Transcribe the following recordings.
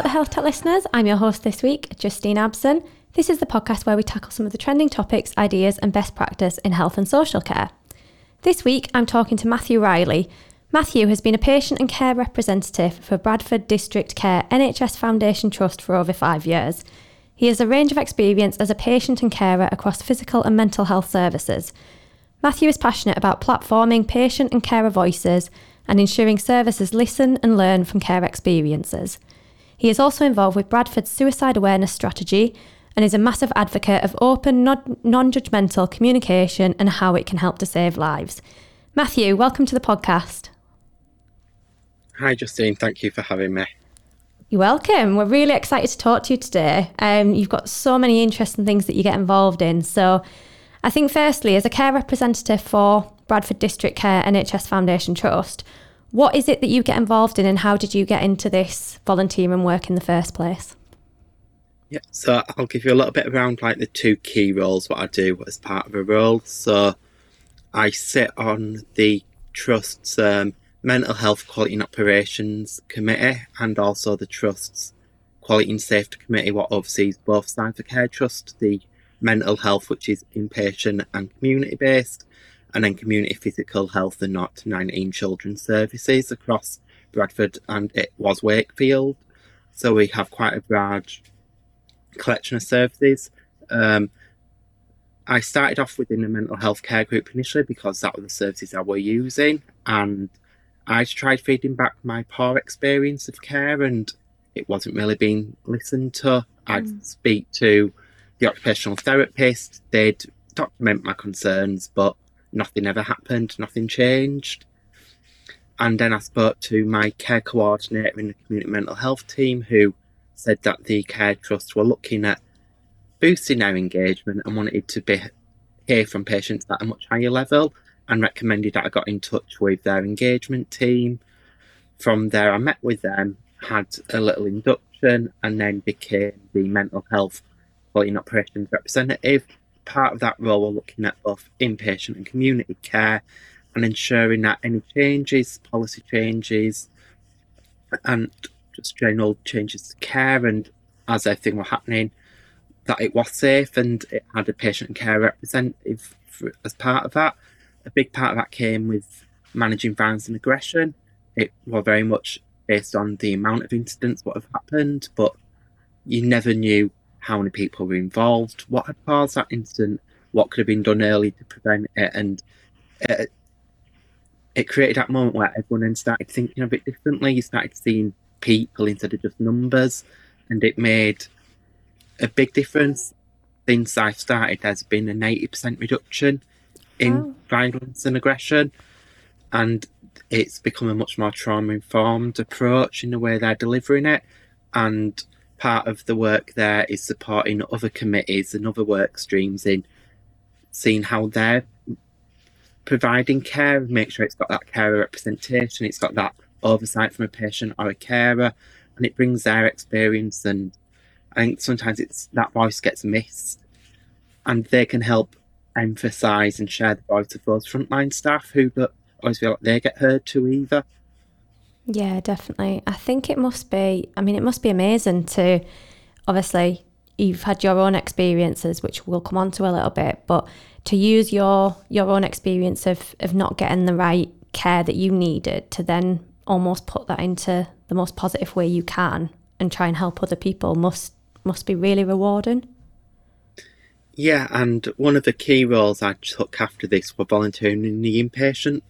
Hello, Health Tech listeners. I'm your host this week, Justine Abson. This is the podcast where we tackle some of the trending topics, ideas, and best practice in health and social care. This week, I'm talking to Matthew Riley. Matthew has been a patient and care representative for Bradford District Care NHS Foundation Trust for over five years. He has a range of experience as a patient and carer across physical and mental health services. Matthew is passionate about platforming patient and carer voices and ensuring services listen and learn from care experiences. He is also involved with Bradford's suicide awareness strategy and is a massive advocate of open, non judgmental communication and how it can help to save lives. Matthew, welcome to the podcast. Hi, Justine. Thank you for having me. You're welcome. We're really excited to talk to you today. Um, you've got so many interesting things that you get involved in. So, I think, firstly, as a care representative for Bradford District Care NHS Foundation Trust, what is it that you get involved in and how did you get into this volunteering work in the first place? Yeah, so I'll give you a little bit around like the two key roles what I do as part of a role. So I sit on the trust's um, mental health quality and operations committee and also the trust's quality and safety committee what oversees both sides of care trust, the mental health which is inpatient and community based and then community physical health and not 19 children's services across Bradford and it was Wakefield. So we have quite a large collection of services. Um, I started off within the mental health care group initially because that were the services I were using, and I tried feeding back my poor experience of care, and it wasn't really being listened to. I'd mm. speak to the occupational therapist, they'd document my concerns, but nothing ever happened, nothing changed. And then I spoke to my care coordinator in the community mental health team who said that the care trust were looking at boosting their engagement and wanted to be hear from patients at a much higher level and recommended that I got in touch with their engagement team. From there, I met with them, had a little induction, and then became the mental health quality operations representative part of that role, we're looking at both inpatient and community care and ensuring that any changes, policy changes, and just general changes to care and as everything were happening, that it was safe and it had a patient and care representative for, as part of that. A big part of that came with managing violence and aggression. It was very much based on the amount of incidents what have happened, but you never knew how many people were involved, what had caused that incident, what could have been done early to prevent it, and it, uh, it created that moment where everyone then started thinking a bit differently. You started seeing people instead of just numbers, and it made a big difference. Since I've started, there's been an 80% reduction in oh. violence and aggression, and it's become a much more trauma informed approach in the way they're delivering it. And part of the work there is supporting other committees and other work streams in seeing how they're providing care, make sure it's got that carer representation, it's got that oversight from a patient or a carer, and it brings their experience. And I think sometimes it's that voice gets missed, and they can help emphasise and share the voice of those frontline staff who don't always feel like they get heard too either. Yeah, definitely. I think it must be, I mean, it must be amazing to obviously you've had your own experiences which we'll come on to a little bit but to use your your own experience of of not getting the right care that you needed to then almost put that into the most positive way you can and try and help other people must must be really rewarding yeah and one of the key roles i took after this were volunteering in the inpatient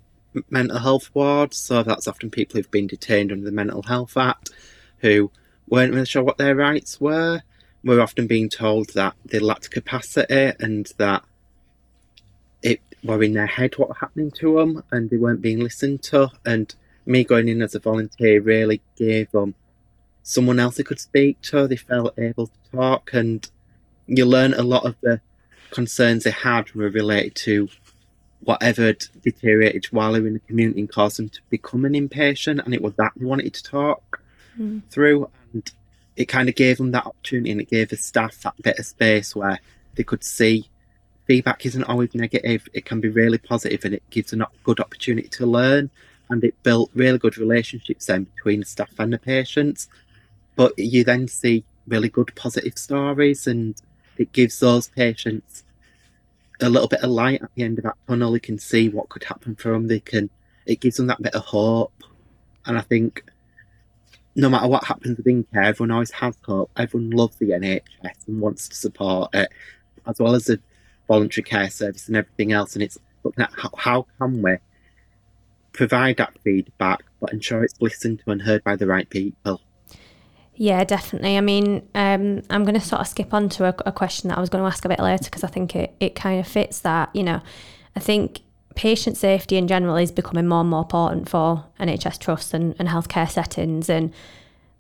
mental health wards. So that's often people who've been detained under the Mental Health Act who weren't really sure what their rights were. We're often being told that they lacked capacity and that it were in their head what was happening to them and they weren't being listened to. And me going in as a volunteer really gave them someone else they could speak to. They felt able to talk and you learn a lot of the concerns they had were related to whatever had deteriorated while they were in the community and caused them to become an inpatient. And it was that they wanted to talk mm. through. And it kind of gave them that opportunity and it gave the staff that bit of space where they could see feedback isn't always negative, it can be really positive and it gives a good opportunity to learn. And it built really good relationships then between the staff and the patients. but you then see really good positive stories, and it gives those patients a little bit of light at the end of that tunnel. They can see what could happen for them. They can. It gives them that bit of hope, and I think no matter what happens within care, everyone always has hope. Everyone loves the NHS and wants to support it, as well as the voluntary care service and everything else. And it's looking at how, how can we provide that feedback, but ensure it's listened to and heard by the right people. Yeah, definitely. I mean, um, I'm going to sort of skip on to a, a, question that I was going to ask a bit later because I think it, it kind of fits that. You know, I think patient safety in general is becoming more and more important for NHS trusts and, and healthcare settings. And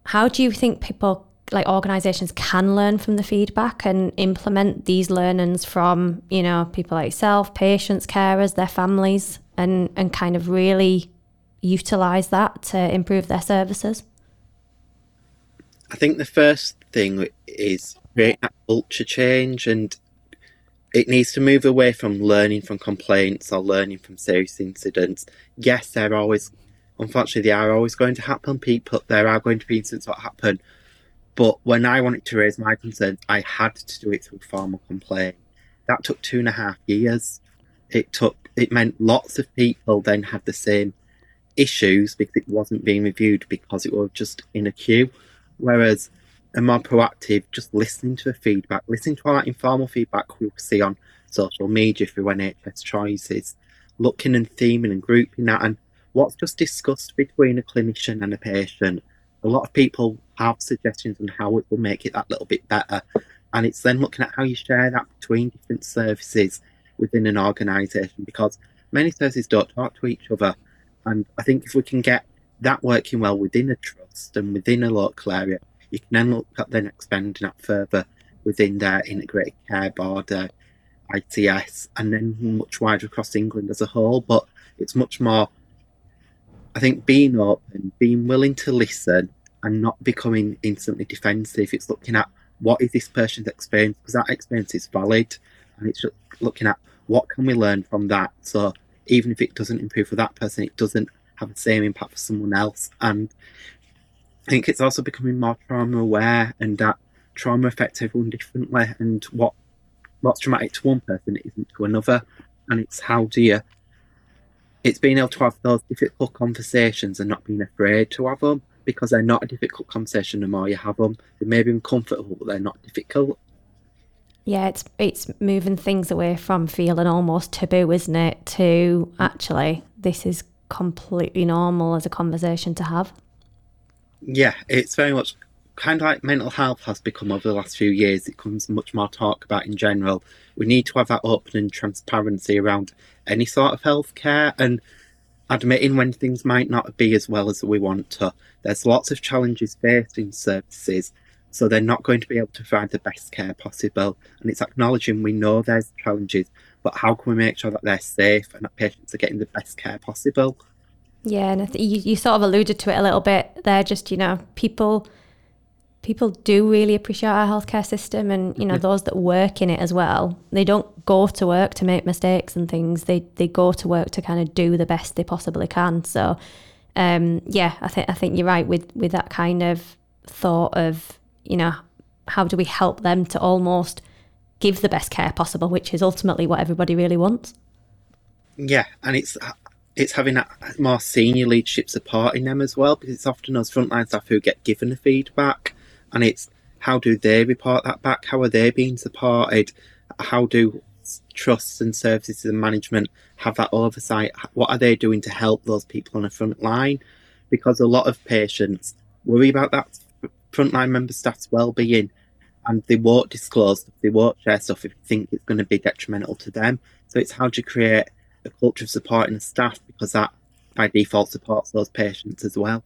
how do you think people, like organisations, can learn from the feedback and implement these learnings from, you know, people like yourself, patients, carers, their families, and, and kind of really utilise that to improve their services? I think the first thing is create that culture change and it needs to move away from learning from complaints or learning from serious incidents. Yes, there are always, unfortunately, they are always going to happen. People, there are going to be incidents that happen. But when I wanted to raise my concerns, I had to do it through formal complaint. That took two and a half years. It took, it meant lots of people then had the same issues because it wasn't being reviewed because it was just in a queue. Whereas a more proactive, just listening to the feedback, listening to all that informal feedback we'll see on social media through NHS choices, looking and theming and grouping that and what's just discussed between a clinician and a patient. A lot of people have suggestions on how it will make it that little bit better. And it's then looking at how you share that between different services within an organisation because many services don't talk to each other. And I think if we can get that working well within a trust and within a local area, you can then look at then expanding that further within their integrated care board, ICS, and then much wider across England as a whole. But it's much more, I think, being open, being willing to listen, and not becoming instantly defensive. It's looking at what is this person's experience because that experience is valid, and it's looking at what can we learn from that. So even if it doesn't improve for that person, it doesn't have the same impact for someone else. And I think it's also becoming more trauma aware and that trauma affects everyone differently and what what's traumatic to one person isn't to another. And it's how do you it's being able to have those difficult conversations and not being afraid to have them because they're not a difficult conversation the more you have them. They may be uncomfortable, but they're not difficult. Yeah, it's it's moving things away from feeling almost taboo, isn't it? To actually, this is completely normal as a conversation to have. Yeah, it's very much kind of like mental health has become over the last few years. It comes much more talk about in general. We need to have that open and transparency around any sort of healthcare and admitting when things might not be as well as we want to. There's lots of challenges faced in services, so they're not going to be able to provide the best care possible. And it's acknowledging we know there's challenges, but how can we make sure that they're safe and that patients are getting the best care possible? Yeah, and th- you, you sort of alluded to it a little bit there. Just you know, people people do really appreciate our healthcare system, and you know mm-hmm. those that work in it as well. They don't go to work to make mistakes and things. They they go to work to kind of do the best they possibly can. So, um, yeah, I think I think you're right with with that kind of thought of you know how do we help them to almost give the best care possible, which is ultimately what everybody really wants. Yeah, and it's it's having that more senior leadership support in them as well, because it's often those frontline staff who get given the feedback, and it's how do they report that back? How are they being supported? How do trusts and services and management have that oversight? What are they doing to help those people on the front line? Because a lot of patients worry about that frontline member staff's well-being and they won't disclose they won't share stuff if they think it's going to be detrimental to them. So it's how to create a culture of supporting the staff because that by default supports those patients as well.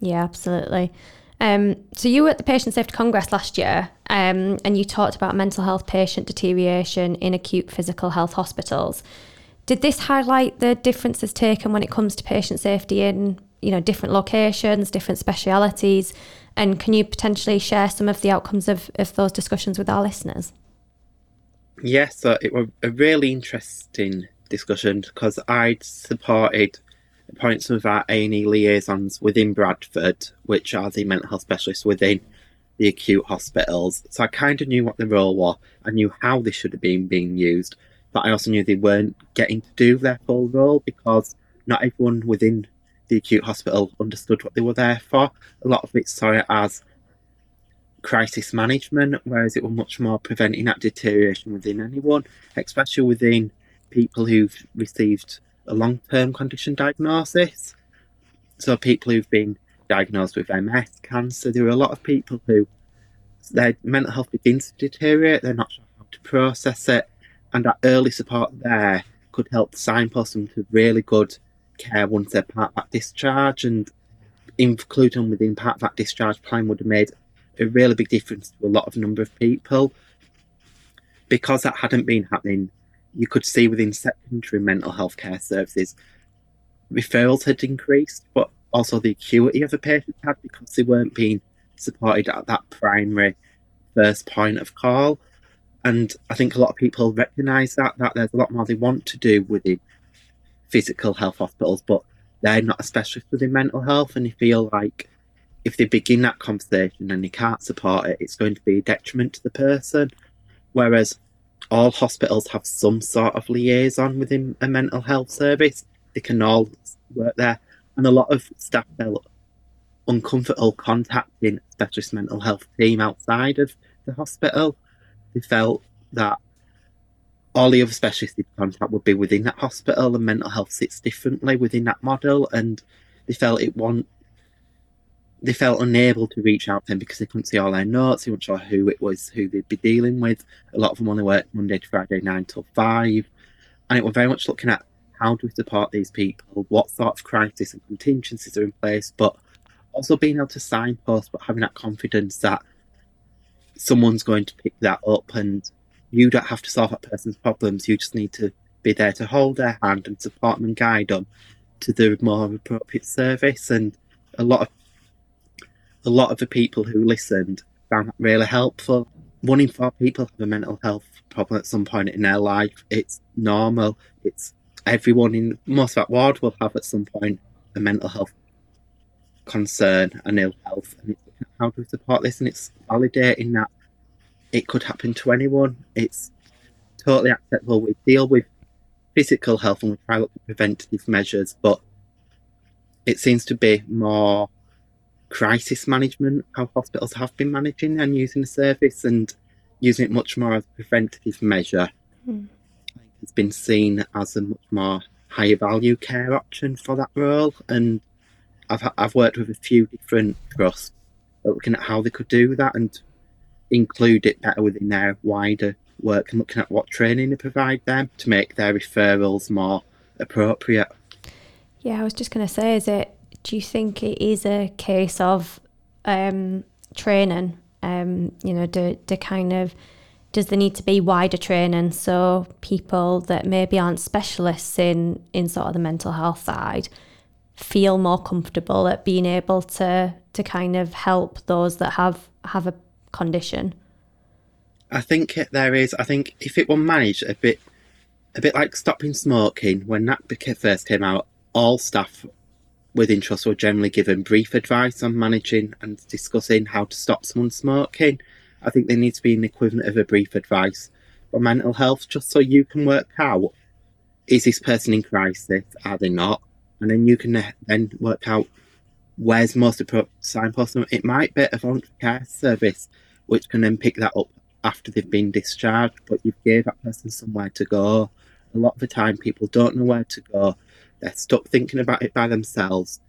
Yeah absolutely. Um, so you were at the patient safety congress last year um, and you talked about mental health patient deterioration in acute physical health hospitals. Did this highlight the differences taken when it comes to patient safety in you know different locations different specialities and can you potentially share some of the outcomes of, of those discussions with our listeners? Yes, so it was a really interesting discussion because I'd supported appoint some of our A&E liaisons within Bradford, which are the mental health specialists within the acute hospitals. So I kind of knew what the role was. I knew how they should have been being used, but I also knew they weren't getting to do their full role because not everyone within the acute hospital understood what they were there for. A lot of it saw it as crisis management, whereas it was much more preventing that deterioration within anyone, especially within people who've received a long term condition diagnosis. So, people who've been diagnosed with MS, cancer, there are a lot of people who their mental health begins to deteriorate, they're not sure how to process it, and that early support there could help signpost them to really good care once they're part of that discharge and including them within part of that discharge plan would have made a really big difference to a lot of number of people. Because that hadn't been happening, you could see within secondary mental health care services, referrals had increased, but also the acuity of the patients had because they weren't being supported at that primary first point of call. And I think a lot of people recognise that that there's a lot more they want to do within physical health hospitals, but they're not a specialist within mental health, and they feel like if they begin that conversation and they can't support it, it's going to be a detriment to the person. Whereas all hospitals have some sort of liaison within a mental health service, they can all work there. And a lot of staff felt uncomfortable contacting a specialist mental health team outside of the hospital. They felt that all the other specialists in contact would be within that hospital and mental health sits differently within that model and they felt it want they felt unable to reach out to them because they couldn't see all their notes. They weren't sure who it was, who they'd be dealing with. A lot of them only worked Monday to Friday, nine till five, and it was very much looking at how do we support these people, what sort of crisis and contingencies are in place, but also being able to signpost, but having that confidence that someone's going to pick that up, and you don't have to solve that person's problems. You just need to be there to hold their hand and support them and guide them to the more appropriate service. And a lot of a lot of the people who listened found that really helpful. One in four people have a mental health problem at some point in their life. It's normal. It's everyone in most of that ward will have at some point a mental health concern and ill health. And how do we support this? And it's validating that it could happen to anyone. It's totally acceptable. We deal with physical health and we try to preventative measures, but it seems to be more crisis management, how hospitals have been managing and using the service and using it much more as a preventative measure. Mm. It's been seen as a much more higher value care option for that role. And I've, I've worked with a few different trusts looking at how they could do that and include it better within their wider work and looking at what training they provide them to make their referrals more appropriate. Yeah, I was just going to say, is it do you think it is a case of um, training? Um, you know, do, do kind of does there need to be wider training so people that maybe aren't specialists in in sort of the mental health side feel more comfortable at being able to to kind of help those that have have a condition? I think there is. I think if it were managed a bit, a bit like stopping smoking when that first came out, all staff within trust were generally given brief advice on managing and discussing how to stop someone smoking. I think there needs to be an equivalent of a brief advice for mental health, just so you can work out is this person in crisis, are they not? And then you can uh, then work out where's most appropriate signpost. It might be a voluntary care service, which can then pick that up after they've been discharged, but you've gave that person somewhere to go. A lot of the time, people don't know where to go they're stuck thinking about it by themselves.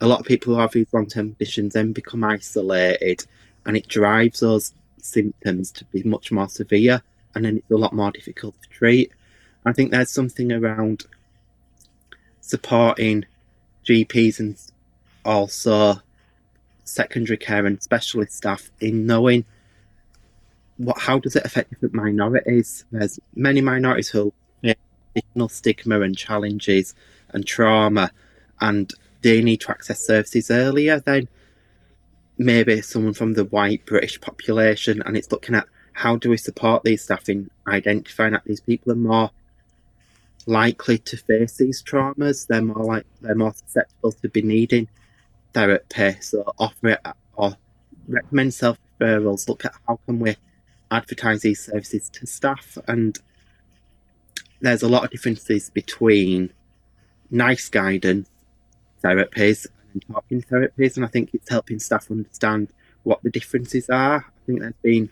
A lot of people who have these long term conditions then become isolated, and it drives those symptoms to be much more severe, and then it's a lot more difficult to treat. I think there's something around supporting GPs and also secondary care and specialist staff in knowing what how does it affect different minorities. There's many minorities who have additional stigma and challenges and trauma, and they need to access services earlier than maybe someone from the white British population. And it's looking at how do we support these staff in identifying that these people are more likely to face these traumas. They're more like they're more susceptible to be needing therapy. So offer it or recommend self referrals. Look at how can we advertise these services to staff and there's a lot of differences between NICE guidance therapies and talking therapies, and I think it's helping staff understand what the differences are. I think there's been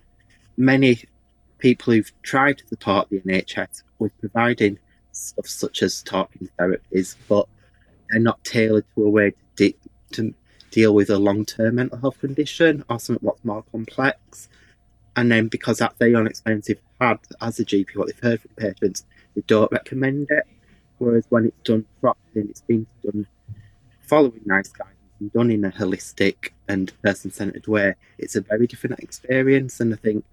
many people who've tried to support the NHS with providing stuff such as talking therapies, but they're not tailored to a way to, to deal with a long term mental health condition or something what's more complex. And then because that's very unexpensive had as a GP, what they've heard from patients, they don't recommend it. Whereas when it's done properly and it's been done following NICE guidance and done in a holistic and person centered way, it's a very different experience. And I think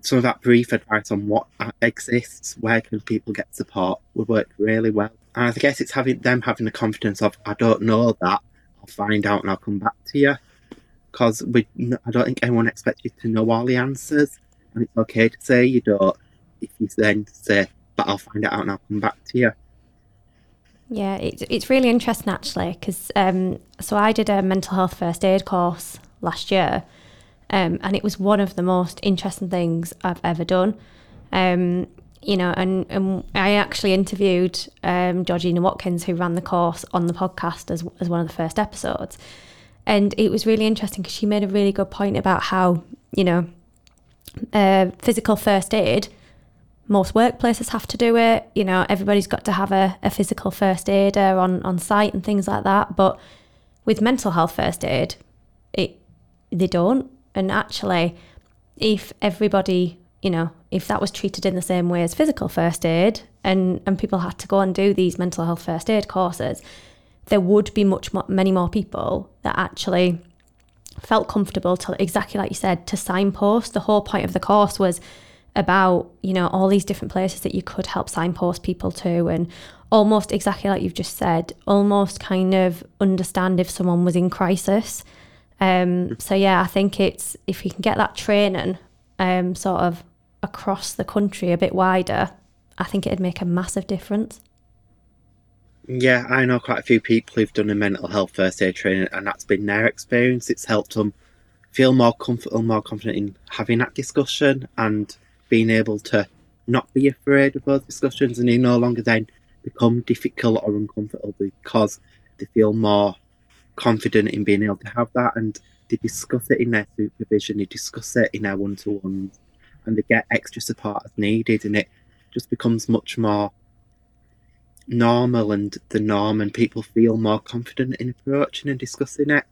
some of that brief advice on what exists, where can people get support, would work really well. And I guess it's having them having the confidence of, I don't know that, find out and I'll come back to you. Because we, I don't think anyone expects you to know all the answers, and it's okay to say you don't. If you then say, but I'll find it out and I'll come back to you. Yeah, it's it's really interesting actually because um, so I did a mental health first aid course last year, um, and it was one of the most interesting things I've ever done. Um, you know, and, and I actually interviewed um, Georgina Watkins, who ran the course, on the podcast as, as one of the first episodes. And it was really interesting because she made a really good point about how, you know, uh, physical first aid, most workplaces have to do it. You know, everybody's got to have a, a physical first aider on, on site and things like that. But with mental health first aid, it they don't. And actually, if everybody, you know, if that was treated in the same way as physical first aid and, and people had to go and do these mental health first aid courses, there would be much more, many more people that actually felt comfortable to exactly like you said to signpost. The whole point of the course was about, you know, all these different places that you could help signpost people to and almost exactly like you've just said, almost kind of understand if someone was in crisis um, so yeah, I think it's if you can get that training um, sort of across the country a bit wider, I think it'd make a massive difference. Yeah, I know quite a few people who've done a mental health first aid training, and that's been their experience. It's helped them feel more comfortable, more confident in having that discussion and being able to not be afraid of those discussions, and they no longer then become difficult or uncomfortable because they feel more confident in being able to have that and they discuss it in their supervision, they discuss it in their one to ones, and they get extra support as needed, and it just becomes much more normal and the norm, and people feel more confident in approaching and discussing it.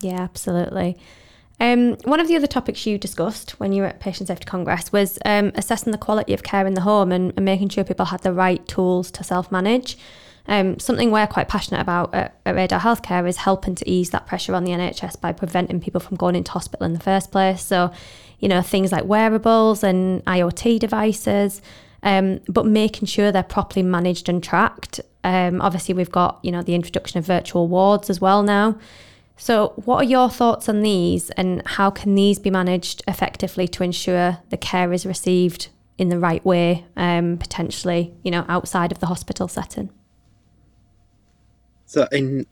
Yeah, absolutely. Um, one of the other topics you discussed when you were at Patient Safety Congress was um, assessing the quality of care in the home and, and making sure people had the right tools to self manage. Um, something we're quite passionate about at, at Radar Healthcare is helping to ease that pressure on the NHS by preventing people from going into hospital in the first place. So, you know, things like wearables and IoT devices, um, but making sure they're properly managed and tracked. Um, obviously, we've got, you know, the introduction of virtual wards as well now. So, what are your thoughts on these and how can these be managed effectively to ensure the care is received in the right way, um, potentially, you know, outside of the hospital setting? So in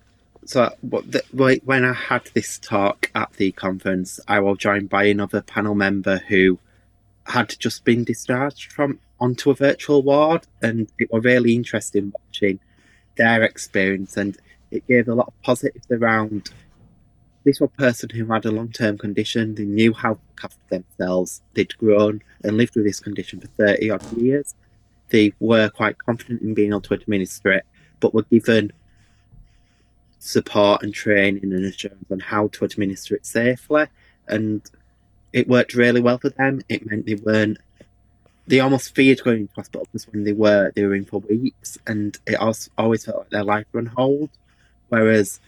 so the, when I had this talk at the conference, I was joined by another panel member who had just been discharged from onto a virtual ward, and it was really interesting watching their experience, and it gave a lot of positives around. This was a person who had a long term condition. They knew how to look after themselves. They'd grown and lived with this condition for thirty odd years. They were quite confident in being able to administer it, but were given support and training and assurance on how to administer it safely. And it worked really well for them. It meant they weren't, they almost feared going into hospital because when they were, they were in for weeks and it also always felt like their life were on hold. Whereas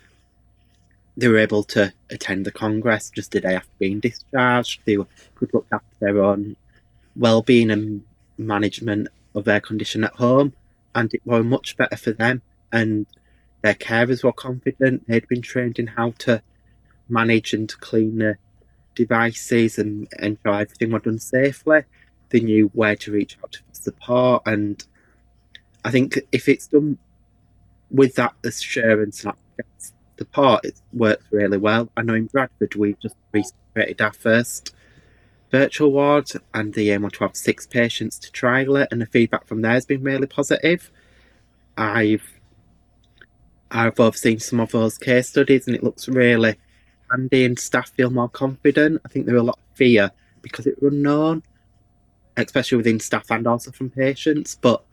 they were able to attend the Congress just a day after being discharged. They could look after their own well-being and management of their condition at home, and it was much better for them. And their carers were confident. They'd been trained in how to manage and to clean the devices and ensure everything was done safely. They knew where to reach out for support, and I think if it's done with that assurance and the part, it works really well. I know in Bradford we've just recently created our first virtual ward, and the aim was to have six patients to trial it, and the feedback from there has been really positive. I've I've seen some of those case studies, and it looks really handy, and staff feel more confident. I think there are a lot of fear because it's unknown, especially within staff and also from patients. But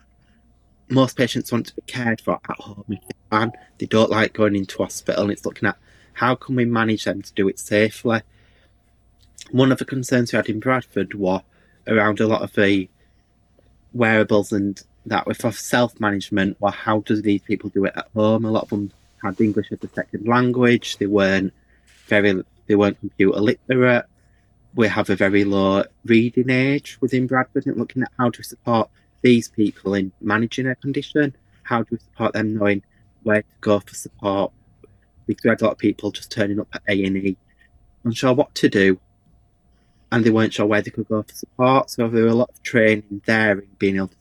most patients want to be cared for at home if they can. They don't like going into hospital, and it's looking at how can we manage them to do it safely. One of the concerns we had in Bradford was around a lot of the wearables and that with self management. Well, how do these people do it at home? A lot of them had English as a second language. They weren't very, they weren't computer literate. We have a very low reading age within Bradford, and looking at how to support these people in managing their condition. How do we support them knowing where to go for support? Because we had a lot of people just turning up at A and E, unsure what to do, and they weren't sure where they could go for support. So there were a lot of training there in being able to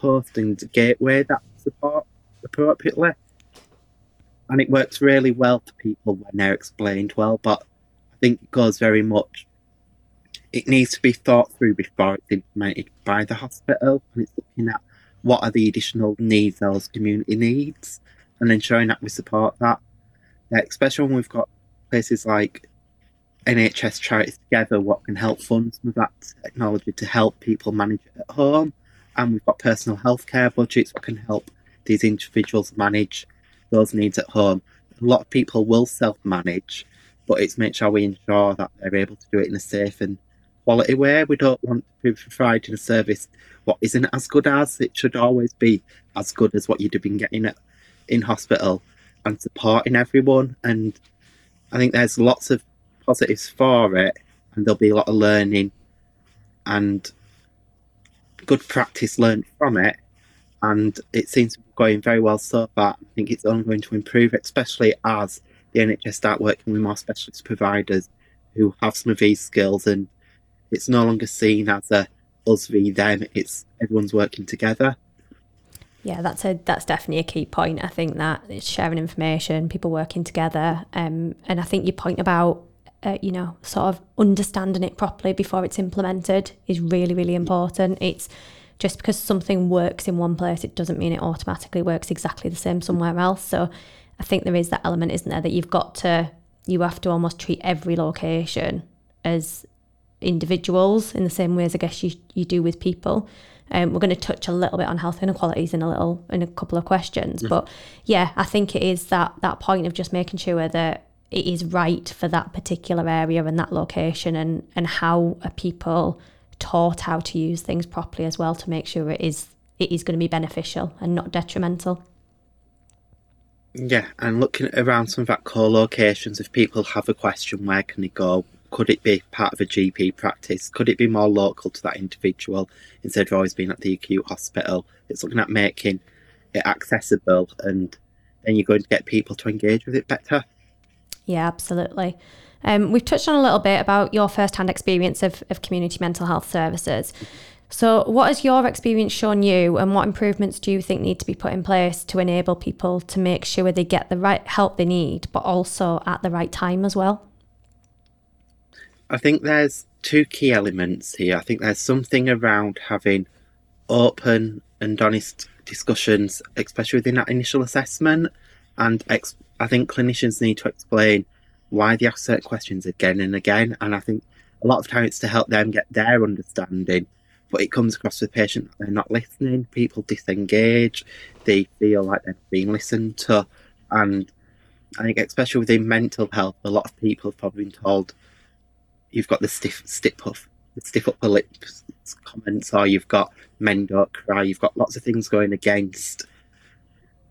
signpost and gateway that support appropriately. And it works really well for people when they're explained well, but I think it goes very much it needs to be thought through before it's implemented by the hospital and it's looking at what are the additional needs those community needs and ensuring that we support that. Yeah, especially when we've got places like NHS charities together, what can help fund some of that technology to help people manage it at home. And we've got personal health care budgets that can help these individuals manage those needs at home. A lot of people will self manage, but it's make sure we ensure that they're able to do it in a safe and quality way. We don't want to be providing a service what isn't as good as. It should always be as good as what you'd have been getting at, in hospital and supporting everyone. And I think there's lots of positives for it, and there'll be a lot of learning and good practice learned from it. And it seems to be going very well so far. I think it's only going to improve, especially as the NHS start working with more specialist providers who have some of these skills and it's no longer seen as a us v them. It's everyone's working together. Yeah, that's a that's definitely a key point. I think that it's sharing information, people working together, um, and I think your point about uh, you know sort of understanding it properly before it's implemented is really really important. It's just because something works in one place, it doesn't mean it automatically works exactly the same somewhere else. So I think there is that element, isn't there, that you've got to you have to almost treat every location as individuals in the same way as I guess you, you do with people. Um, we're going to touch a little bit on health inequalities in a little in a couple of questions, but yeah, I think it is that that point of just making sure that it is right for that particular area and that location, and and how are people taught how to use things properly as well to make sure it is it is going to be beneficial and not detrimental. Yeah, and looking around some of that co-locations, if people have a question, where can they go? could it be part of a GP practice? Could it be more local to that individual instead of always being at the acute hospital? It's looking at making it accessible and then you're going to get people to engage with it better. Yeah, absolutely. Um, we've touched on a little bit about your first hand experience of, of community mental health services. So, what has your experience shown you, and what improvements do you think need to be put in place to enable people to make sure they get the right help they need, but also at the right time as well? I think there's two key elements here. I think there's something around having open and honest discussions, especially within that initial assessment. And ex- I think clinicians need to explain why they ask certain questions again and again. And I think a lot of times it's to help them get their understanding. But it comes across with patients that they're not listening, people disengage, they feel like they're being listened to. And I think, especially within mental health, a lot of people have probably been told, you've got the stiff stiff puff, the stiff upper lip comments, or you've got men don't cry. You've got lots of things going against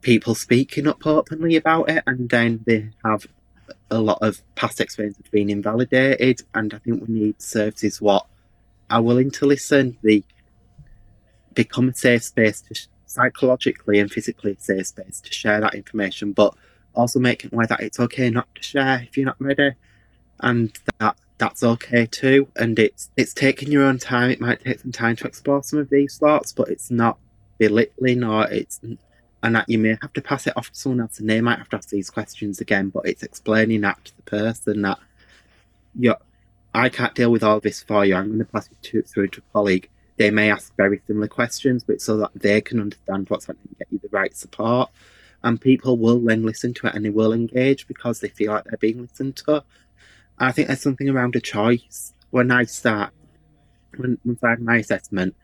people speaking up openly about it, and then they have a lot of past experience of being invalidated. And I think we need services what are willing to listen. They become a safe space to psychologically and physically a safe space to share that information, but also making aware that it's okay not to share if you're not ready, and that that's okay too. And it's it's taking your own time. It might take some time to explore some of these thoughts, but it's not belittling or it's and that you may have to pass it off to someone else and they might have to ask these questions again, but it's explaining that to the person that you I can't deal with all this for you. I'm going to pass it to, through to a colleague. They may ask very similar questions, but so that they can understand what's happening and get you the right support. And people will then listen to it and they will engage because they feel like they're being listened to. I think there's something around a choice. When I start, when once I had my assessment,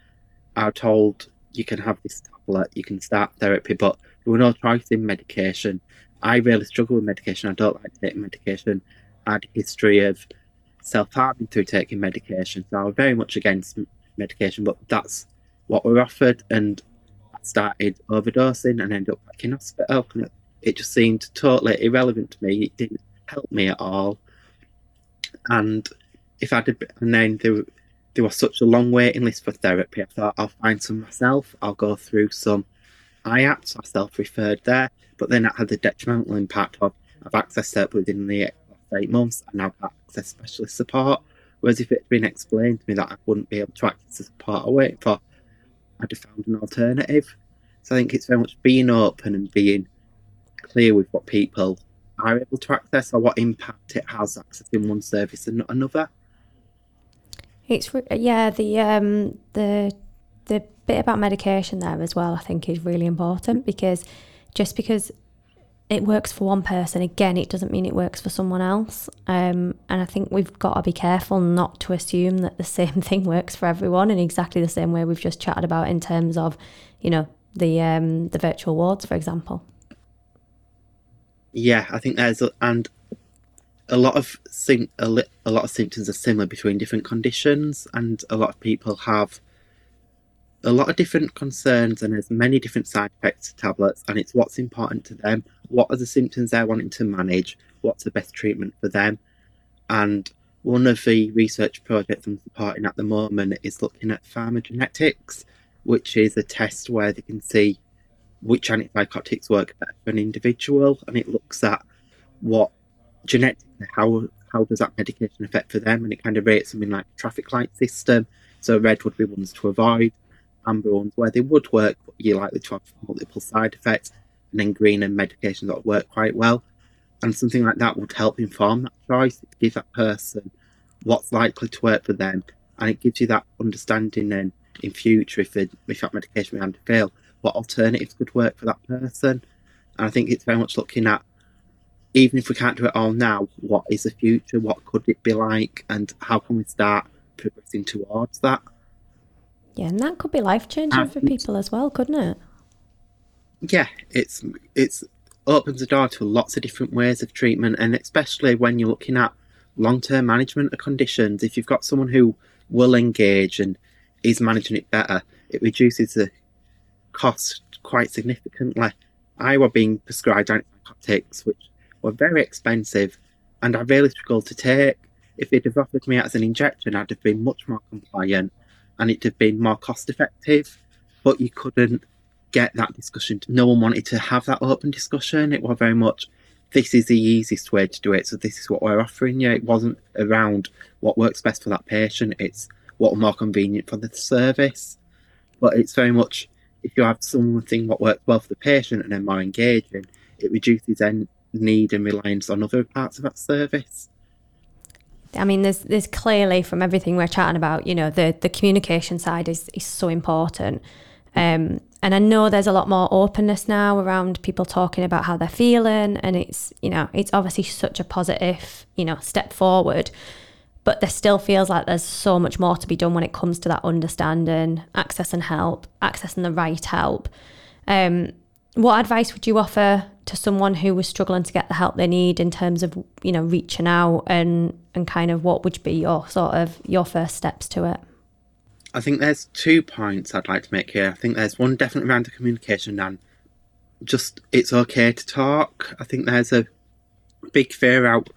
I was told you can have this tablet, you can start therapy, but there were no choice in medication. I really struggle with medication. I don't like taking medication. I had a history of self harming through taking medication, so I was very much against medication, but that's what we're offered. And I started overdosing and ended up back in hospital. And it, it just seemed totally irrelevant to me. It didn't help me at all. And if I did, and then there, there was such a long waiting list for therapy. I thought I'll find some myself. I'll go through some IAPTs. I self-referred there, but then that had the detrimental impact of I've accessed therapy within the eight months and now access specialist support. Whereas if it had been explained to me that I wouldn't be able to access the support I wait for, I'd have found an alternative. So I think it's very much being open and being clear with what people are able to access or what impact it has accessing one service and not another. It's yeah the um the the bit about medication there as well I think is really important because just because it works for one person again it doesn't mean it works for someone else. Um, and I think we've got to be careful not to assume that the same thing works for everyone in exactly the same way we've just chatted about in terms of you know the um, the virtual wards for example. Yeah I think there's and a lot of sim- a, li- a lot of symptoms are similar between different conditions, and a lot of people have a lot of different concerns, and there's many different side effects to tablets, and it's what's important to them. What are the symptoms they're wanting to manage? What's the best treatment for them? And one of the research projects I'm supporting at the moment is looking at pharmacogenetics, which is a test where they can see which antipsychotics work better for an individual, and it looks at what genetically how how does that medication affect for them, and it kind of rates something like traffic light system. So red would be ones to avoid, amber ones where they would work, but you're likely to have multiple side effects, and then green and medications that work quite well. And something like that would help inform that choice, give that person what's likely to work for them, and it gives you that understanding then in future if, it, if that medication began to fail, what alternatives could work for that person. And I think it's very much looking at even if we can't do it all now, what is the future? What could it be like? And how can we start progressing towards that? Yeah, and that could be life changing for people as well, couldn't it? Yeah, it's it's opens the door to lots of different ways of treatment, and especially when you're looking at long term management of conditions. If you've got someone who will engage and is managing it better, it reduces the cost quite significantly. I were being prescribed antipsychotics, which were very expensive and I really struggled to take. If they'd have offered me as an injection, I'd have been much more compliant and it'd have been more cost effective. But you couldn't get that discussion. No one wanted to have that open discussion. It was very much, this is the easiest way to do it, so this is what we're offering you. It wasn't around what works best for that patient, it's what more convenient for the service. But it's very much if you have something what works well for the patient and then more engaging, it reduces need and reliance on other parts of that service. I mean, there's there's clearly from everything we're chatting about, you know, the the communication side is is so important. Um, and I know there's a lot more openness now around people talking about how they're feeling, and it's you know it's obviously such a positive you know step forward. But there still feels like there's so much more to be done when it comes to that understanding, access and help, accessing the right help. Um, what advice would you offer to someone who was struggling to get the help they need in terms of you know reaching out and and kind of what would be your sort of your first steps to it? I think there's two points i'd like to make here. I think there's one definitely around the communication and just it's okay to talk. I think there's a big fear out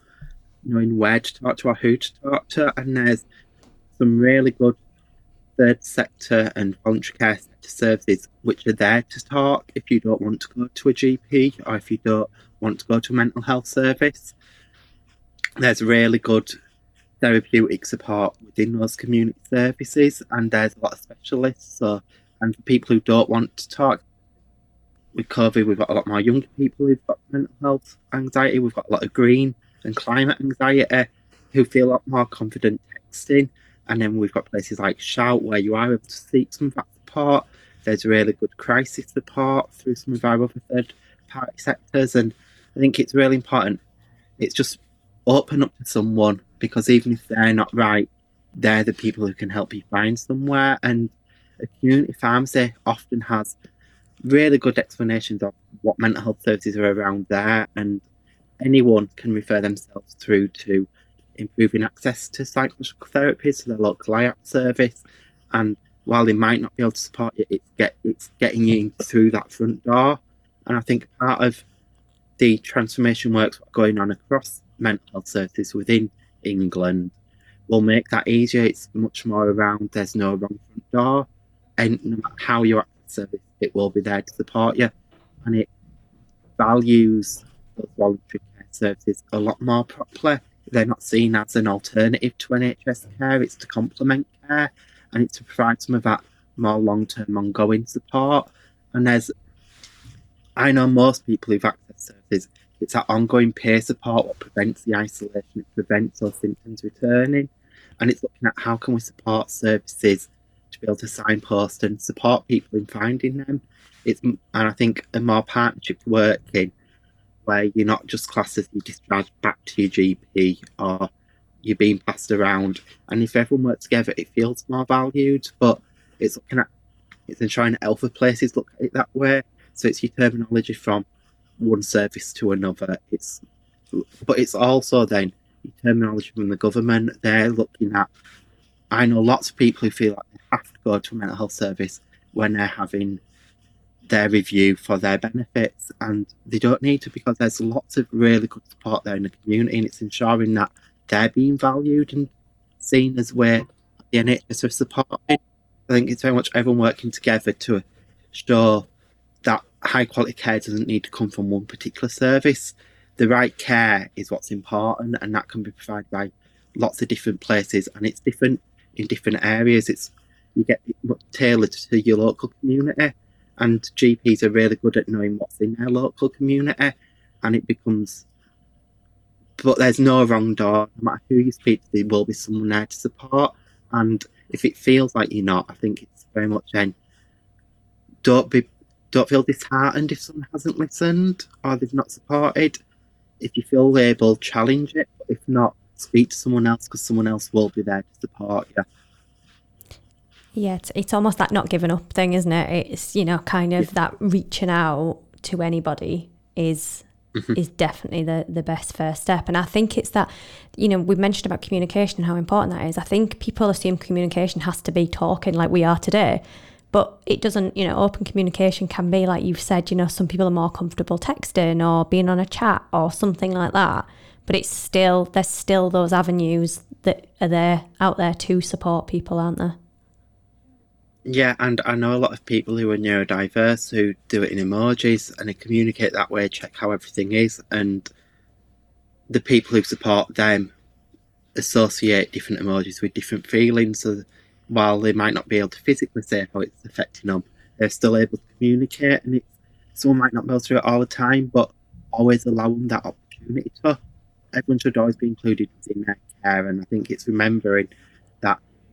knowing where to talk to or who to talk to and there's some really good third sector and voluntary care services which are there to talk if you don't want to go to a GP or if you don't want to go to a mental health service. There's really good therapeutic support within those community services, and there's a lot of specialists. So And for people who don't want to talk, with COVID, we've got a lot more younger people who've got mental health anxiety. We've got a lot of green and climate anxiety who feel a lot more confident texting. And then we've got places like Shout where you are able to seek some of that support. There's really good crisis support through some of our other third party sectors. And I think it's really important. It's just open up to someone because even if they're not right, they're the people who can help you find somewhere. And a community pharmacy often has really good explanations of what mental health services are around there, and anyone can refer themselves through to improving access to psychological therapies to their local IAPT service. And while they might not be able to support you, it's get it's getting you through that front door. And I think part of the transformation works going on across mental health services within England will make that easier. It's much more around there's no wrong front door, and no matter how you access service, it will be there to support you, and it values those voluntary care services a lot more properly. They're not seen as an alternative to NHS care; it's to complement care, and it's to provide some of that more long-term, ongoing support. And there's, I know most people who've accessed services it's that ongoing peer support what prevents the isolation, it prevents those symptoms returning. And it's looking at how can we support services to be able to signpost and support people in finding them. It's and I think a more partnership working where you're not just classed as you discharged back to your GP or you're being passed around. And if everyone works together, it feels more valued. But it's looking at it's ensuring that other places look at it that way. So it's your terminology from one service to another. It's but it's also then terminology from the government. They're looking at. I know lots of people who feel like they have to go to a mental health service when they're having their review for their benefits, and they don't need to because there's lots of really good support there in the community, and it's ensuring that they're being valued and seen as where the NHS are supporting. I think it's very much everyone working together to show that high quality care doesn't need to come from one particular service. The right care is what's important, and that can be provided by lots of different places, and it's different in different areas. It's you get tailored to your local community, and GPs are really good at knowing what's in their local community, and it becomes. But there's no wrong door. No matter who you speak to, there will be someone there to support. And if it feels like you're not, I think it's very much then. Don't be don't feel disheartened if someone hasn't listened or they've not supported. If you feel able, challenge it. If not, speak to someone else because someone else will be there to support you. Yeah, it's, it's almost that not giving up thing, isn't it? It's, you know, kind of yeah. that reaching out to anybody is mm-hmm. is definitely the, the best first step. And I think it's that, you know, we mentioned about communication and how important that is. I think people assume communication has to be talking like we are today. But it doesn't, you know, open communication can be like you've said, you know, some people are more comfortable texting or being on a chat or something like that. But it's still, there's still those avenues that are there out there to support people, aren't there? Yeah, and I know a lot of people who are neurodiverse who do it in emojis and they communicate that way, check how everything is, and the people who support them associate different emojis with different feelings. So while they might not be able to physically say how it's affecting them, they're still able to communicate. And it's, someone might not be able to do it all the time, but always allow them that opportunity to. Everyone should always be included in their care. And I think it's remembering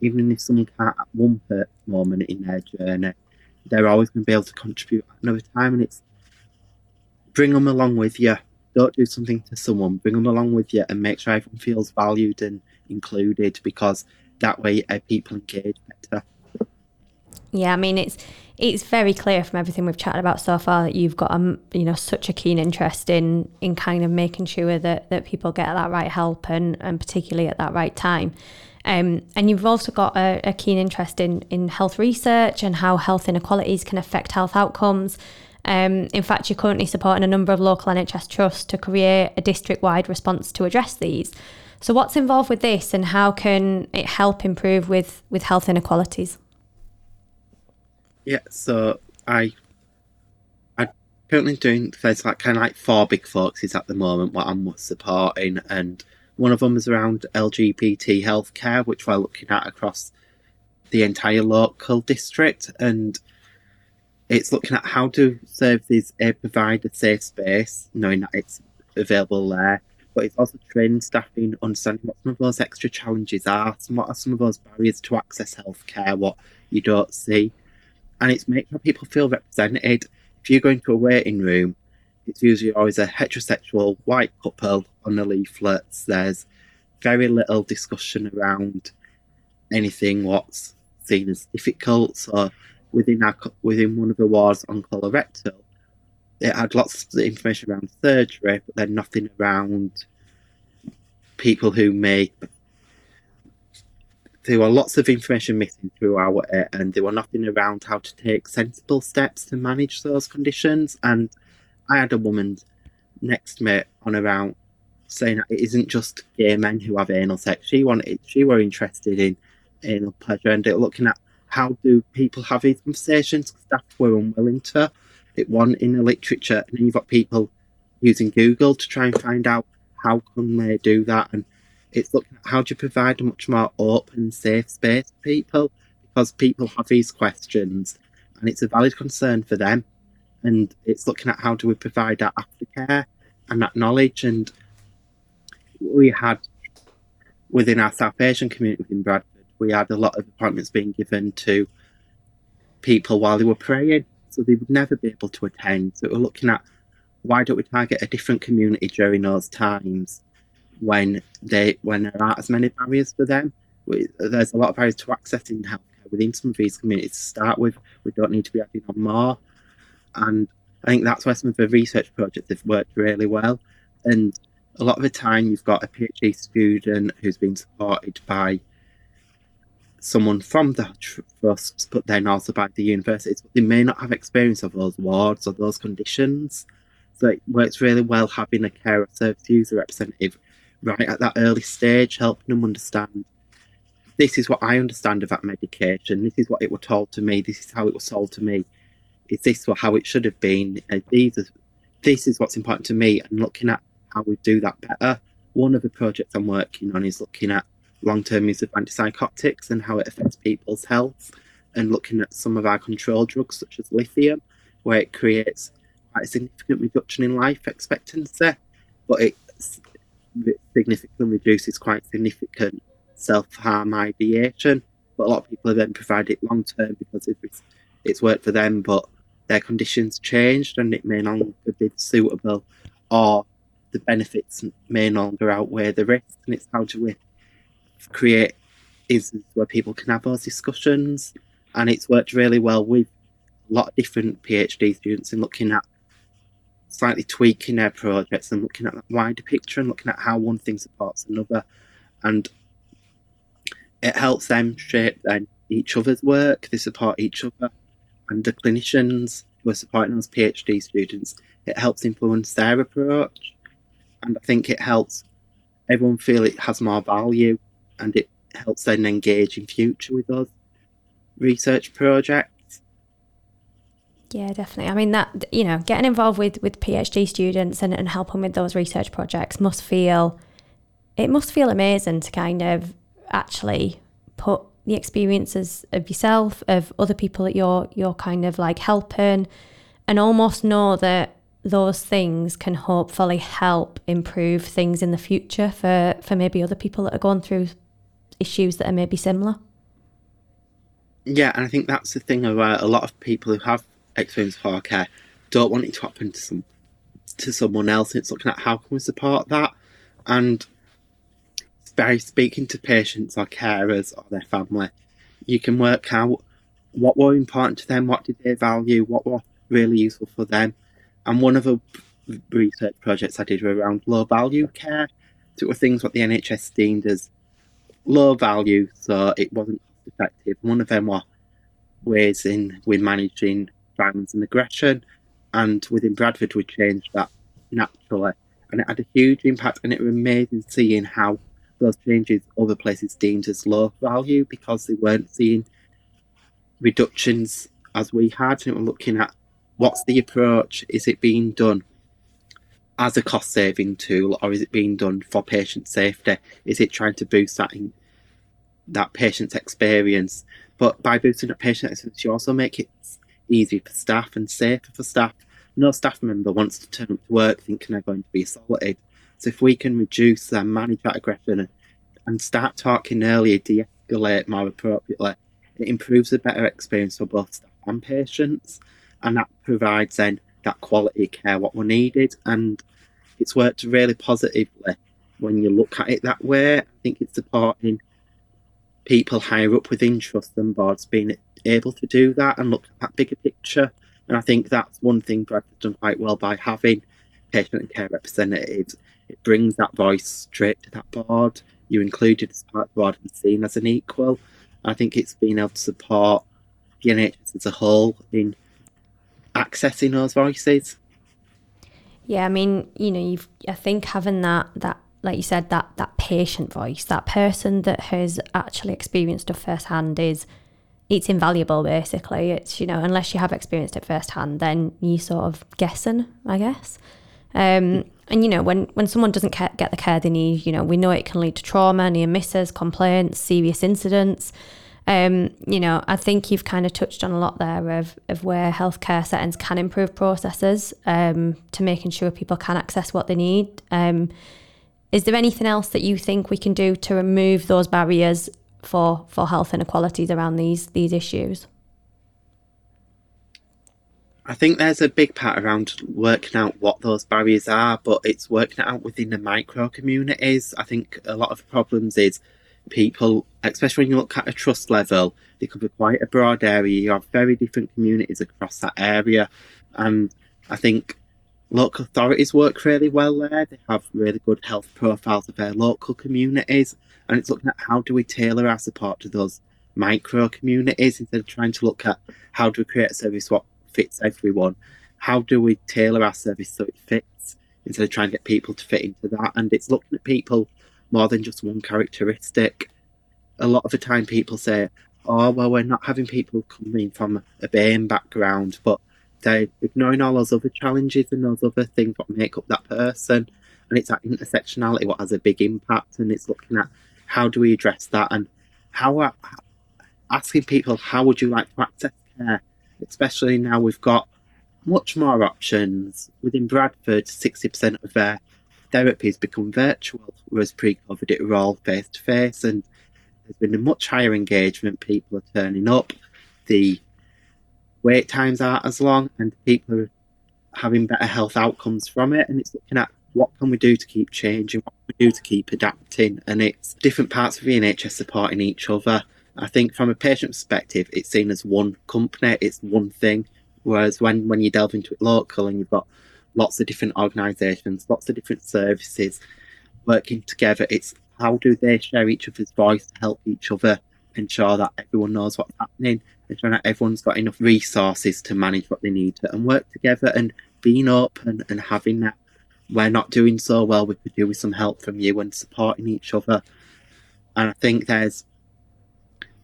even if someone can't at one moment in their journey, they're always going to be able to contribute at another time. And it's bring them along with you. Don't do something to someone, bring them along with you and make sure everyone feels valued and included because that way uh, people engage better. Yeah, I mean it's it's very clear from everything we've chatted about so far that you've got a you know such a keen interest in in kind of making sure that that people get that right help and and particularly at that right time. Um, and you've also got a, a keen interest in in health research and how health inequalities can affect health outcomes. Um, in fact, you're currently supporting a number of local NHS trusts to create a district wide response to address these. So, what's involved with this, and how can it help improve with with health inequalities? Yeah, so I I'm currently doing there's like kind of like four big focuses at the moment what I'm supporting, and one of them is around LGBT healthcare, which we're looking at across the entire local district, and it's looking at how do services uh, provide a safe space, knowing that it's available there, but it's also training staff in understanding what some of those extra challenges are, some what are some of those barriers to access healthcare, what you don't see, and it's making people feel represented. If you go into a waiting room, it's usually always a heterosexual white couple on the leaflets. There's very little discussion around anything what's seen as difficult. So within our within one of the wards on colorectal, it had lots of information around surgery, but then nothing around people who may. There were lots of information missing throughout it, and there were nothing around how to take sensible steps to manage those conditions. And I had a woman next to me on around saying that it isn't just gay men who have anal sex. She wanted, she were interested in anal pleasure, and looking at how do people have these conversations? Staff were unwilling to. It one in the literature, and then you've got people using Google to try and find out how can they do that. And it's looking at how do you provide a much more open, safe space for people because people have these questions, and it's a valid concern for them. And it's looking at how do we provide that aftercare and that knowledge. And we had within our South Asian community within Bradford we had a lot of appointments being given to people while they were praying, so they would never be able to attend. So we're looking at why don't we target a different community during those times when they when there aren't as many barriers for them. There's a lot of barriers to accessing healthcare within some of these communities to start with. We don't need to be adding on more, and I think that's where some of the research projects have worked really well. And a lot of the time, you've got a PhD student who's been supported by someone from the trusts, but then also by the universities, but they may not have experience of those wards or those conditions. So it works really well having a carer service user representative right at that early stage, helping them understand this is what I understand about medication, this is what it was told to me, this is how it was sold to me, is this how it should have been, and these are, this is what's important to me, and looking at how we do that better. One of the projects I'm working on is looking at long term use of antipsychotics and how it affects people's health, and looking at some of our control drugs, such as lithium, where it creates quite a significant reduction in life expectancy, but it significantly reduces quite significant self harm ideation. But a lot of people have then provided it long term because it's worked for them, but their conditions changed and it may no longer be suitable, or the benefits may no longer outweigh the risks. And it's how to we create is where people can have those discussions, and it's worked really well with a lot of different PhD students in looking at slightly tweaking their projects and looking at that wider picture and looking at how one thing supports another, and it helps them shape then each other's work. They support each other, and the clinicians who are supporting those PhD students, it helps influence their approach, and I think it helps everyone feel it has more value and it helps them engage in future with us research projects. Yeah, definitely. I mean that you know, getting involved with with PhD students and, and helping with those research projects must feel it must feel amazing to kind of actually put the experiences of yourself, of other people that you're you're kind of like helping and almost know that those things can hopefully help improve things in the future for, for maybe other people that are going through issues that are maybe similar. Yeah, and I think that's the thing about a lot of people who have experienced hard care don't want it to happen to some to someone else. It's looking at how can we support that, and by speaking to patients or carers or their family, you can work out what were important to them, what did they value, what were really useful for them. And one of the research projects I did were around low value care. So it were things what the NHS deemed as low value, so it wasn't effective. One of them were ways in with managing violence and aggression, and within Bradford we changed that naturally, and it had a huge impact. And it was amazing seeing how those changes other places deemed as low value because they weren't seeing reductions as we had, and we're looking at what's the approach? Is it being done as a cost saving tool or is it being done for patient safety? Is it trying to boost that in, that patient's experience? But by boosting that patient experience, you also make it easier for staff and safer for staff. No staff member wants to turn up to work thinking they're going to be assaulted. If we can reduce and manage that aggression and, and start talking earlier, de-escalate more appropriately, it improves a better experience for both staff and patients, and that provides then that quality care what we needed. And it's worked really positively when you look at it that way. I think it's supporting people higher up within trust and boards being able to do that and look at that bigger picture. And I think that's one thing Bradford's done quite well by having patient and care representatives. It brings that voice straight to that board. You're included as part of the board and seen as an equal. I think it's been able to support the NHS as a whole in accessing those voices. Yeah, I mean, you know, you've I think having that that like you said, that that patient voice, that person that has actually experienced it firsthand is it's invaluable basically. It's, you know, unless you have experienced it firsthand, then you sort of guessing, I guess. Um, and you know, when when someone doesn't get the care they need, you know, we know it can lead to trauma, near misses, complaints, serious incidents. Um, you know, I think you've kind of touched on a lot there of, of where healthcare settings can improve processes um, to making sure people can access what they need. Um, is there anything else that you think we can do to remove those barriers for for health inequalities around these these issues? I think there's a big part around working out what those barriers are, but it's working out within the micro communities. I think a lot of problems is people, especially when you look at a trust level, they could be quite a broad area. You have very different communities across that area. And I think local authorities work really well there. They have really good health profiles of their local communities, and it's looking at how do we tailor our support to those micro communities instead of trying to look at how do we create a service what fits everyone. How do we tailor our service so it fits instead of trying to get people to fit into that? And it's looking at people more than just one characteristic. A lot of the time, people say, "Oh, well, we're not having people coming from a BAME background," but they're ignoring all those other challenges and those other things that make up that person. And it's that intersectionality what has a big impact. And it's looking at how do we address that and how are, asking people how would you like to access care, especially now we've got much more options. Within Bradford, 60% of their therapies become virtual, whereas pre-COVID it were all face to face, and there's been a much higher engagement. People are turning up. The wait times aren't as long, and people are having better health outcomes from it. And it's looking at what can we do to keep changing, what can we do to keep adapting, and it's different parts of the NHS supporting each other. I think from a patient perspective, it's seen as one company, it's one thing. Whereas when, when you delve into it local and you've got lots of different organisations, lots of different services working together, it's how do they share each other's voice to help each other ensure that everyone knows what's happening, ensure that everyone's got enough resources to manage what they need to, and work together and being open and having that we're not doing so well, we could do with some help from you and supporting each other. And I think there's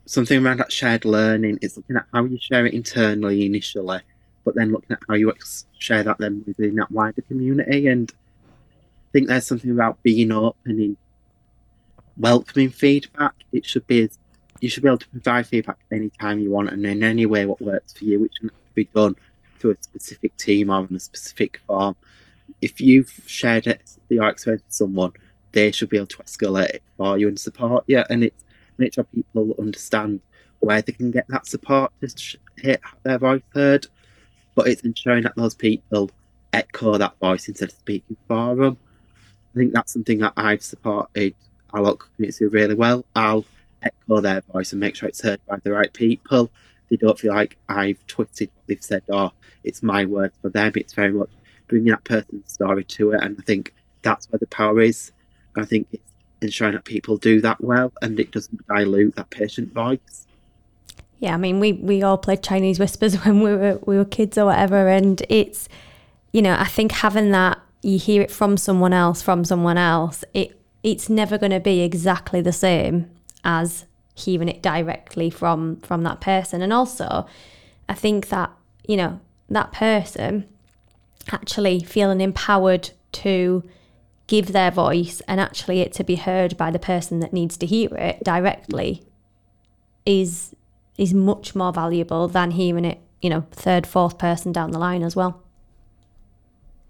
something around that shared learning. It's looking at how you share it internally initially, but then looking at how you share that then within that wider community. And I think there's something about being open and welcoming feedback. It should be as you should be able to provide feedback anytime you want and in any way what works for you, which can be done to a specific team or in a specific form. If you've shared it, your experience with someone, they should be able to escalate it for you and support you. And it's make sure people understand where they can get that support to hit their voice heard. But it's ensuring that those people echo that voice instead of speaking for them. I think that's something that I've supported our local community really well. I'll echo their voice and make sure it's heard by the right people. They don't feel like I've twisted what they've said or it's my words for them. It's very much bringing that person's story to it. And I think that's where the power is. I think it's ensuring that people do that well and it doesn't dilute that patient voice. Yeah, I mean, we, we all played Chinese whispers when we were we were kids or whatever, and it's you know I think having that you hear it from someone else from someone else, it it's never going to be exactly the same as hearing it directly from from that person and also i think that you know that person actually feeling empowered to give their voice and actually it to be heard by the person that needs to hear it directly is is much more valuable than hearing it you know, third, fourth person down the line as well.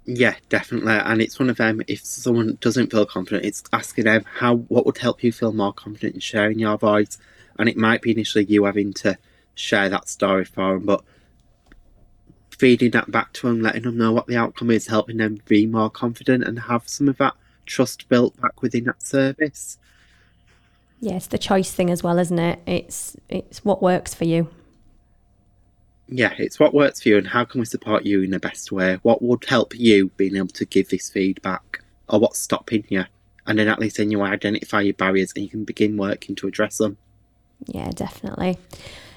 Yeah, definitely. And it's one of them. If someone doesn't feel confident, it's asking them how what would help you feel more confident in sharing your voice. And it might be initially you having to share that story for them, but feeding that back to them, letting them know what the outcome is, helping them be more confident and have some of that trust built back within that service. Yeah, it's the choice thing as well, isn't it? It's it's what works for you yeah, it's what works for you and how can we support you in the best way? What would help you being able to give this feedback or what's stopping you? And then at least then you identify your barriers and you can begin working to address them. Yeah, definitely.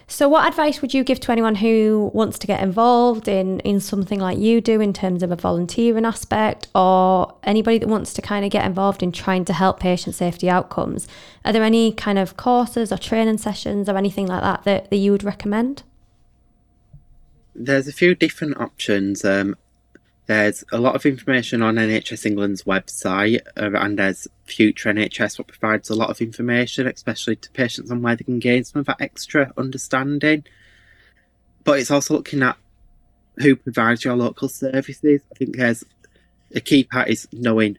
So, what advice would you give to anyone who wants to get involved in, in something like you do in terms of a volunteering aspect, or anybody that wants to kind of get involved in trying to help patient safety outcomes? Are there any kind of courses or training sessions or anything like that that, that you would recommend? there's a few different options. Um, there's a lot of information on NHS England's website, uh, and there's Future NHS, what provides a lot of information, especially to patients on where they can gain some of that extra understanding. But it's also looking at who provides your local services. I think there's a key part is knowing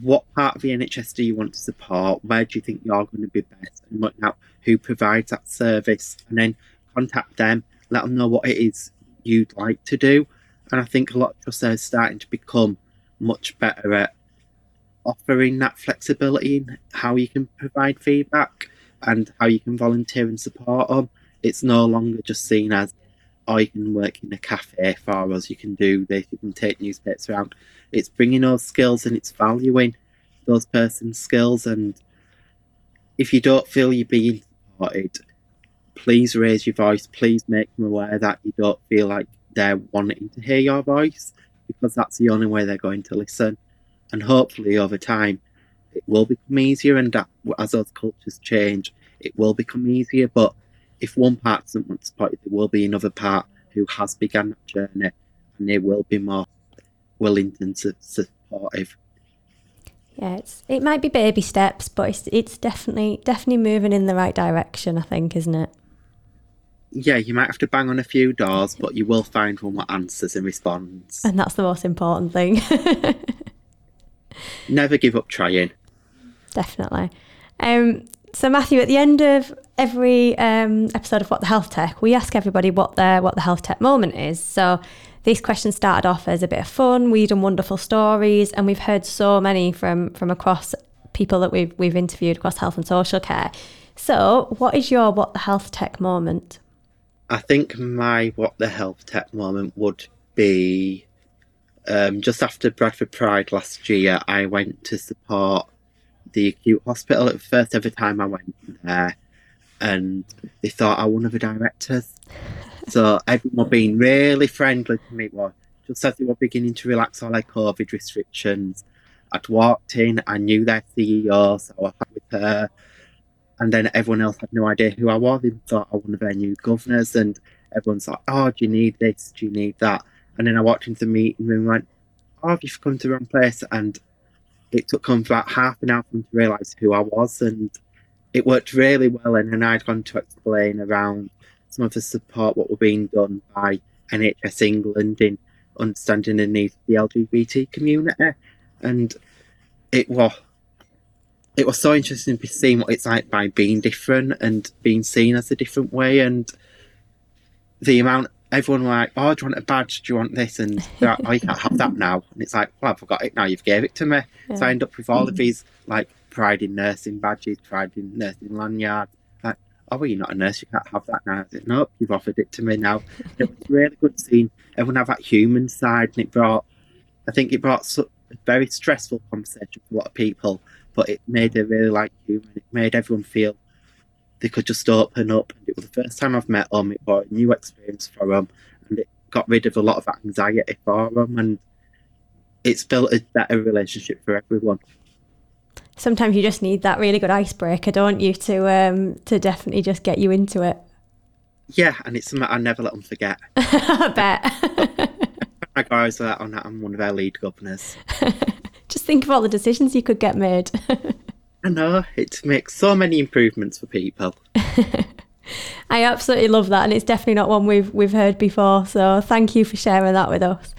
what part of the NHS do you want to support, where do you think you're going to be best, and looking out who provides that service, and then contact them, let them know what it is you'd like to do. And I think a lot of trusts are starting to become much better at offering that flexibility in how you can provide feedback and how you can volunteer and support them. It's no longer just seen as, oh, you can work in a cafe for us, you can do this, you can take newspapers around. It's bringing those skills and it's valuing those person's skills. And if you don't feel you're being supported, please raise your voice. Please make them aware that you don't feel like they're wanting to hear your voice because that's the only way they're going to listen. And hopefully, over time, it will become easier. And as those cultures change, it will become easier. But if one part doesn't want to support you, there will be another part who has begun that journey and they will be more willing and supportive. Yeah, it's it might be baby steps, but it's it's definitely definitely moving in the right direction. I think, isn't it? Yeah, you might have to bang on a few doors, but you will find one that answers and responds. And that's the most important thing. Never give up trying. Definitely. Um, so, Matthew, at the end of every um, episode of What the Health Tech, we ask everybody what their what the health tech moment is. So, these questions started off as a bit of fun. We've done wonderful stories, and we've heard so many from from across people that we've we've interviewed across health and social care. So, what is your what the health tech moment? I think my what the health tech moment would be um, just after Bradford Pride last year. I went to support the acute hospital. At the first ever time I went there, and they thought I was one of the directors. So everyone being really friendly to me. Well, just as they were beginning to relax all their COVID restrictions, I'd walked in. I knew their CEO, so I sat with her and then everyone else had no idea who I was. They thought I was one of their new governors, and everyone's like, "Oh, do you need this? Do you need that?" And then I walked into the meeting room and went, "Oh, have you come to the wrong place?" And it took them about half an hour for them to realise who I was, and it worked really well. And then I'd gone to explain around some of the support what were being done by NHS England in understanding the needs of the LGBT community, and it was it was so interesting to see what it's like by being different and being seen as a different way and the amount everyone were like, Oh, do you want a badge? Do you want this? And they're like, Oh, you can't have that now. And it's like, Well, I've got it now, you've gave it to me. Yeah. So I end up with all mm-hmm. of these like pride in nursing badges, pride in nursing lanyards. Like, oh well, you're not a nurse, you can't have that now. I said, Nope, you've offered it to me now. it was really good seeing everyone have that human side and it brought I think it brought a very stressful conversation for a lot of people but it made it really like human. It made everyone feel they could just open up. And it was the first time I've met them. It was a new experience for them, and it got rid of a lot of anxiety for them, and it's built a better relationship for everyone. Sometimes you just need that really good icebreaker, don't you, to um, to definitely just get you into it. Yeah, and it's something I never let them forget. I bet. My guys are on that. I'm one of their lead governors. Just think of all the decisions you could get made. I know, it makes so many improvements for people. I absolutely love that, and it's definitely not one we've we've heard before. So thank you for sharing that with us.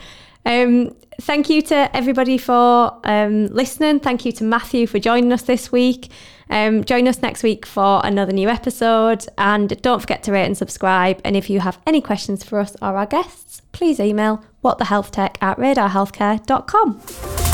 Um, thank you to everybody for um, listening. Thank you to Matthew for joining us this week. Um, join us next week for another new episode, and don't forget to rate and subscribe. And if you have any questions for us or our guests, please email whatthehealthtech at radarhealthcare.com.